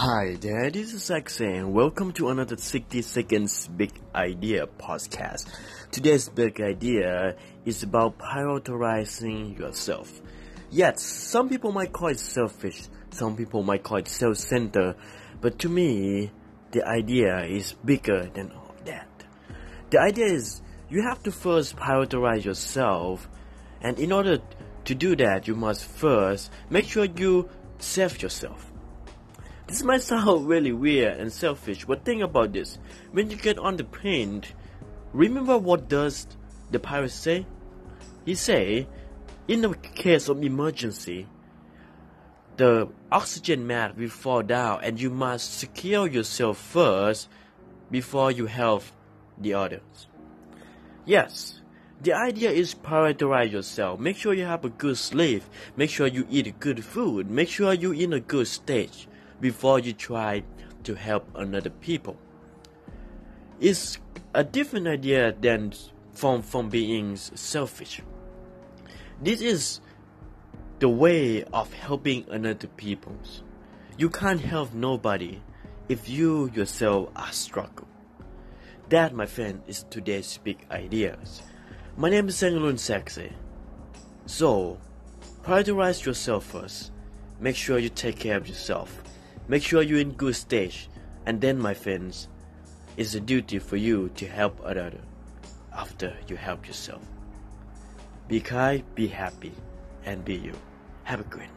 Hi there, this is Sexy and welcome to another 60 Seconds Big Idea podcast. Today's big idea is about prioritizing yourself. Yes, some people might call it selfish, some people might call it self-centered, but to me, the idea is bigger than all that. The idea is you have to first prioritize yourself, and in order to do that, you must first make sure you save yourself this might sound really weird and selfish, but think about this. When you get on the plane, remember what does the pilot say? He say, in the case of emergency, the oxygen mask will fall down and you must secure yourself first before you help the others. Yes, the idea is prioritize yourself. Make sure you have a good sleep. Make sure you eat good food. Make sure you're in a good stage before you try to help another people. It's a different idea than from, from being selfish. This is the way of helping another people. You can't help nobody if you yourself are struggling. That, my friend, is today's big ideas. My name is Sengalun Sexy. So, prioritize yourself first. Make sure you take care of yourself. Make sure you're in good stage, and then, my friends, it's a duty for you to help others after you help yourself. Be kind, be happy, and be you. Have a great